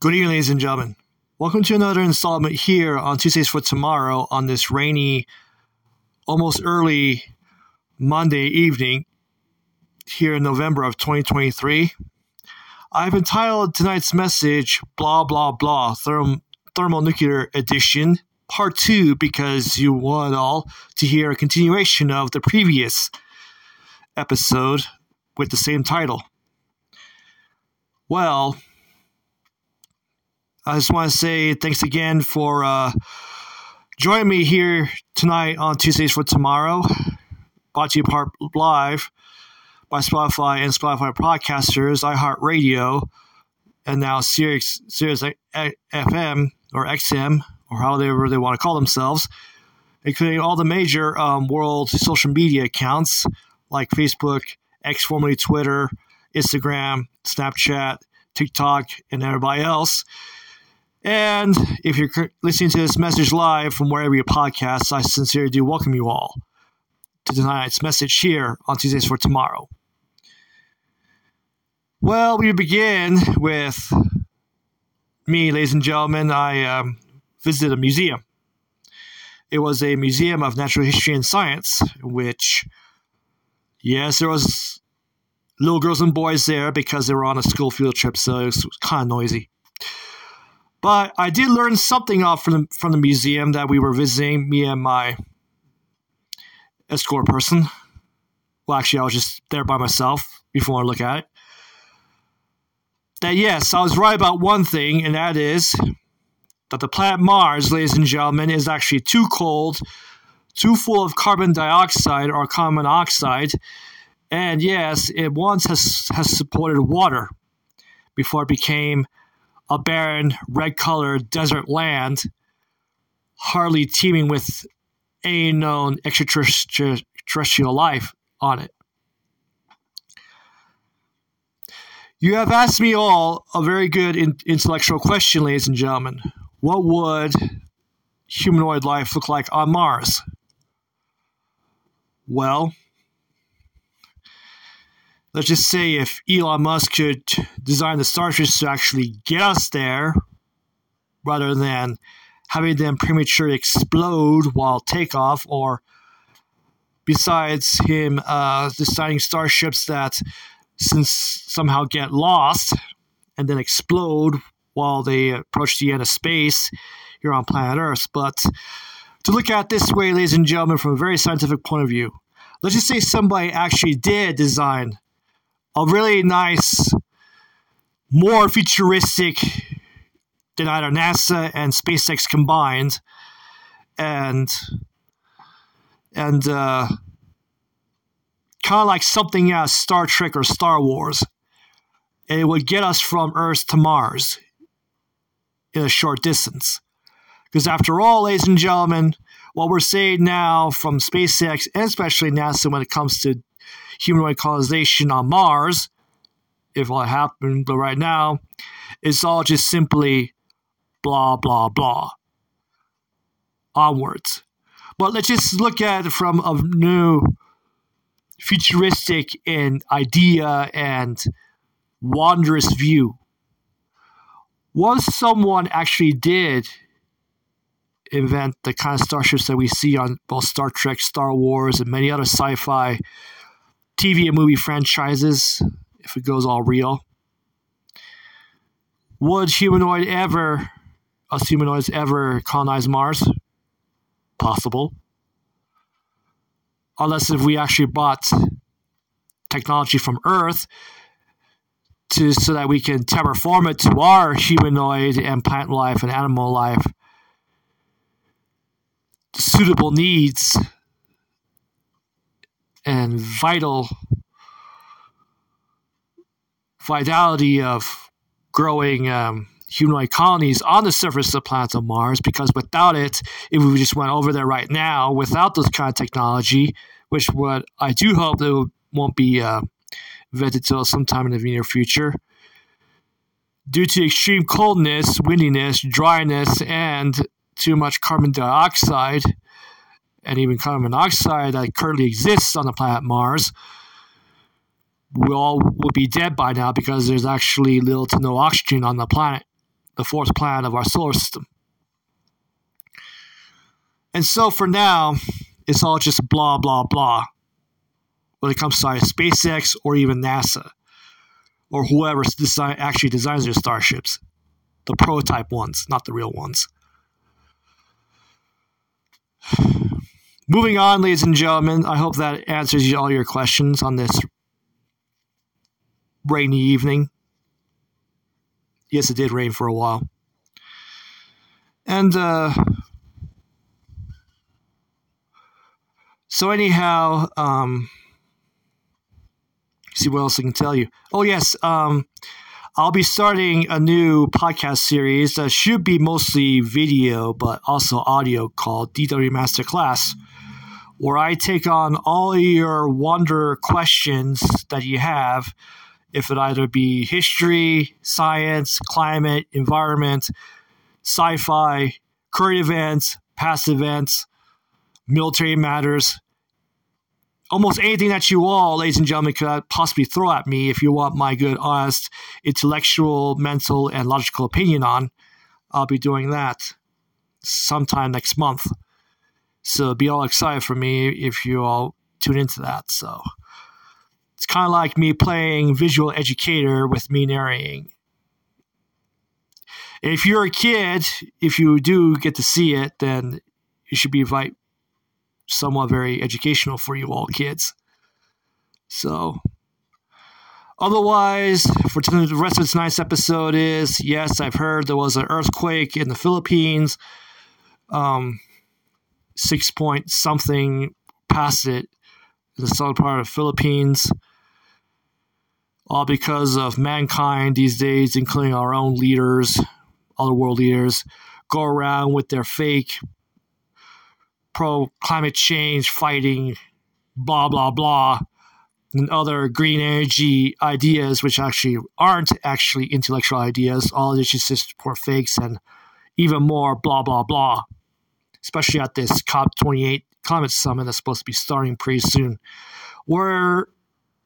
Good evening, ladies and gentlemen. Welcome to another installment here on Tuesdays for Tomorrow on this rainy, almost early Monday evening here in November of 2023. I've entitled tonight's message Blah Blah Blah Therm- Thermonuclear Edition Part 2 because you want all to hear a continuation of the previous episode with the same title. Well, I just want to say thanks again for uh, joining me here tonight on Tuesdays for Tomorrow, brought to you part live by Spotify and Spotify podcasters, iHeartRadio, and now Sirius, Sirius FM or XM or however they want to call themselves, including all the major um, world social media accounts like Facebook, X formerly Twitter, Instagram, Snapchat, TikTok, and everybody else. And if you're listening to this message live from wherever you podcast, I sincerely do welcome you all to tonight's message here on Tuesdays for Tomorrow. Well, we begin with me, ladies and gentlemen. I um, visited a museum. It was a museum of natural history and science, which, yes, there was little girls and boys there because they were on a school field trip, so it was kind of noisy. But I did learn something off from the, from the museum that we were visiting, me and my escort person. Well, actually, I was just there by myself before I look at it. That yes, I was right about one thing, and that is that the planet Mars, ladies and gentlemen, is actually too cold, too full of carbon dioxide or carbon monoxide, and yes, it once has has supported water before it became a barren, red colored desert land, hardly teeming with any known extraterrestrial life on it. You have asked me all a very good intellectual question, ladies and gentlemen. What would humanoid life look like on Mars? Well, let's just say if Elon Musk could design the starships to actually get us there rather than having them prematurely explode while takeoff or besides him uh, designing starships that since somehow get lost and then explode while they approach the end of space here on planet earth. But to look at this way ladies and gentlemen from a very scientific point of view let's just say somebody actually did design a really nice, more futuristic than either NASA and SpaceX combined, and and uh, kind of like something out Star Trek or Star Wars. And it would get us from Earth to Mars in a short distance. Because after all, ladies and gentlemen, what we're saying now from SpaceX and especially NASA when it comes to humanoid colonization on Mars, if it happened, but right now, it's all just simply blah, blah, blah. Onwards. But let's just look at it from a new futuristic and idea and wondrous view. What someone actually did invent the kind of starships that we see on both Star Trek, Star Wars, and many other sci fi TV and movie franchises, if it goes all real. Would humanoid ever, us humanoids ever colonize Mars? Possible. Unless if we actually bought technology from Earth to so that we can terraform it to our humanoid and plant life and animal life suitable needs and vital vitality of growing um, humanoid colonies on the surface of the planet of Mars because without it, if we just went over there right now without this kind of technology, which what I do hope that won't be uh, invented till sometime in the near future, due to extreme coldness, windiness, dryness, and too much carbon dioxide, and even carbon monoxide that currently exists on the planet Mars, we all would be dead by now because there's actually little to no oxygen on the planet the fourth planet of our solar system. And so for now, it's all just blah, blah, blah when it comes to SpaceX or even NASA or whoever design, actually designs their starships. The prototype ones, not the real ones. Moving on, ladies and gentlemen, I hope that answers all your questions on this rainy evening. Yes, it did rain for a while. And, uh, so anyhow, um, see what else I can tell you. Oh, yes. Um, I'll be starting a new podcast series that should be mostly video, but also audio called DW Masterclass, where I take on all your wonder questions that you have, if it either be history, science, climate, environment, sci fi, current events, past events, military matters almost anything that you all, ladies and gentlemen, could possibly throw at me if you want my good, honest, intellectual, mental, and logical opinion on, I'll be doing that sometime next month. So be all excited for me if you all tune into that. So it's kind of like me playing visual educator with me narrating. If you're a kid, if you do get to see it, then it should be invite, somewhat very educational for you all kids. So, otherwise, for the rest of tonight's episode is yes, I've heard there was an earthquake in the Philippines, um, six point something past it in the southern part of Philippines. All because of mankind these days, including our own leaders, other world leaders, go around with their fake pro climate change fighting, blah, blah, blah, and other green energy ideas, which actually aren't actually intellectual ideas. All this is just poor fakes and even more blah, blah, blah, especially at this COP28 climate summit that's supposed to be starting pretty soon. Where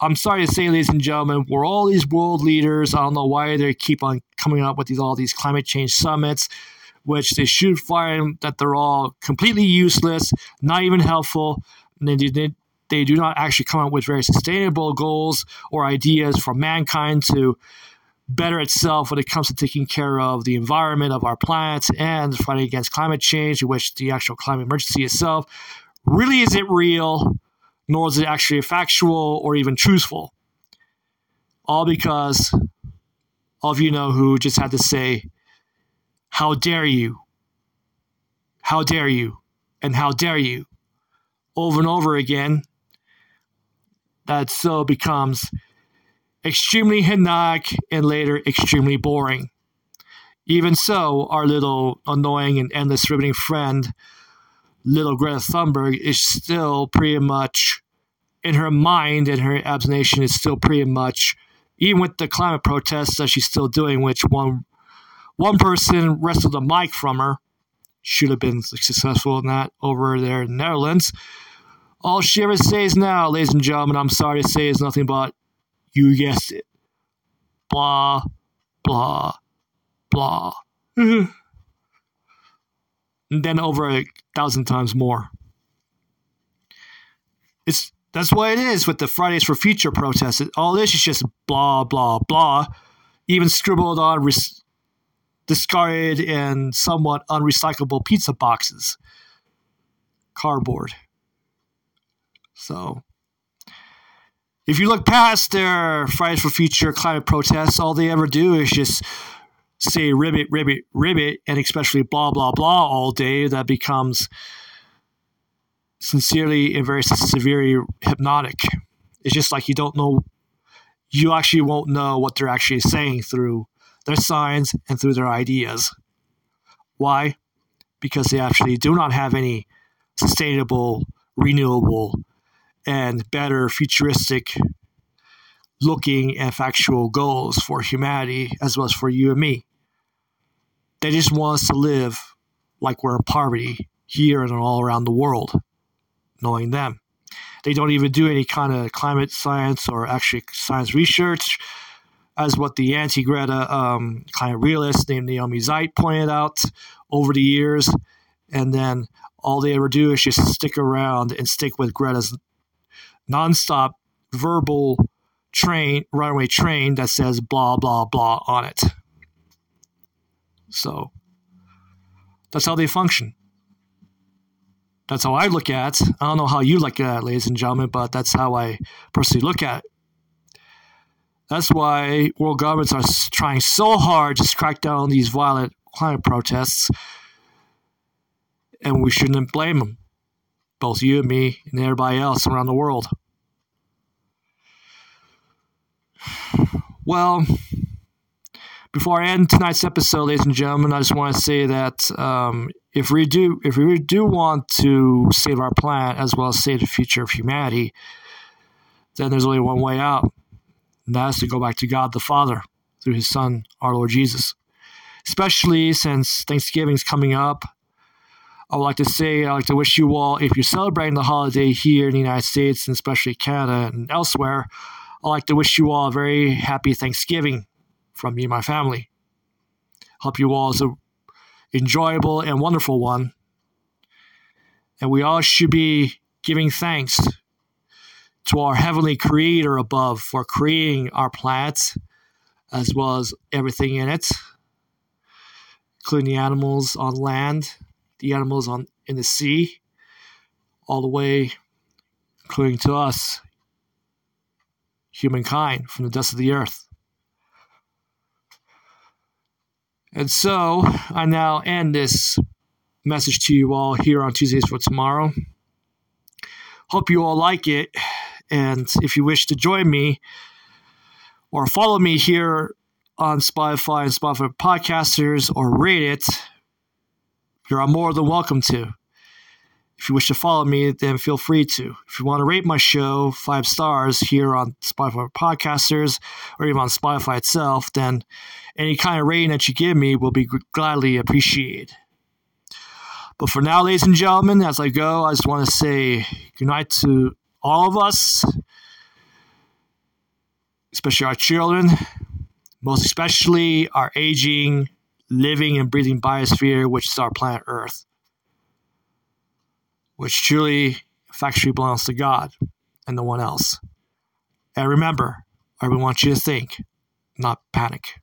I'm sorry to say, ladies and gentlemen, we're all these world leaders. I don't know why they keep on coming up with these all these climate change summits which they should find that they're all completely useless, not even helpful. And they, they, they do not actually come up with very sustainable goals or ideas for mankind to better itself when it comes to taking care of the environment of our planet and fighting against climate change, in which the actual climate emergency itself really isn't real, nor is it actually factual or even truthful. All because of you know who just had to say, how dare you? How dare you? And how dare you? Over and over again. That so becomes extremely hypnotic and later extremely boring. Even so, our little annoying and endless riveting friend, little Greta Thunberg, is still pretty much in her mind and her abnegation is still pretty much, even with the climate protests that she's still doing, which one one person wrestled the mic from her. Should have been successful in that over there in the Netherlands. All she ever says now, ladies and gentlemen, I'm sorry to say, is nothing but, you guessed it. Blah, blah, blah. and then over a thousand times more. It's that's what it is with the Fridays for Future protests. All this is just blah blah blah, even scribbled on discarded and somewhat unrecyclable pizza boxes, cardboard. So, if you look past their Fridays for Future climate protests, all they ever do is just say ribbit, ribbit, ribbit, and especially blah, blah, blah all day. That becomes sincerely and very severely hypnotic. It's just like you don't know, you actually won't know what they're actually saying through their signs, and through their ideas. Why? Because they actually do not have any sustainable, renewable, and better futuristic looking and factual goals for humanity as well as for you and me. They just want us to live like we're in poverty here and all around the world, knowing them. They don't even do any kind of climate science or actually science research as what the anti Greta um, of realist named Naomi Seibt pointed out over the years. And then all they ever do is just stick around and stick with Greta's nonstop verbal train, runaway train that says blah, blah, blah on it. So that's how they function. That's how I look at it. I don't know how you look at it, ladies and gentlemen, but that's how I personally look at it. That's why world governments are trying so hard to crack down on these violent climate protests, and we shouldn't blame them, both you and me and everybody else around the world. Well, before I end tonight's episode, ladies and gentlemen, I just want to say that um, if we do, if we do want to save our planet as well as save the future of humanity, then there's only one way out, and that is to go back to God the Father through His Son, our Lord Jesus. Especially since Thanksgiving is coming up, I would like to say, I'd like to wish you all, if you're celebrating the holiday here in the United States and especially Canada and elsewhere, I'd like to wish you all a very happy Thanksgiving from me and my family. Hope you all is a enjoyable and wonderful one. And we all should be giving thanks to our heavenly creator above for creating our planet as well as everything in it, including the animals on land, the animals on in the sea, all the way including to us, humankind from the dust of the earth. And so I now end this message to you all here on Tuesdays for Tomorrow. Hope you all like it. And if you wish to join me or follow me here on Spotify and Spotify podcasters or rate it, you're more than welcome to. If you wish to follow me, then feel free to. If you want to rate my show five stars here on Spotify Podcasters or even on Spotify itself, then any kind of rating that you give me will be gladly appreciated. But for now, ladies and gentlemen, as I go, I just want to say good night to all of us, especially our children, most especially our aging, living, and breathing biosphere, which is our planet Earth which truly factually belongs to God and no one else. And remember, I want you to think, not panic.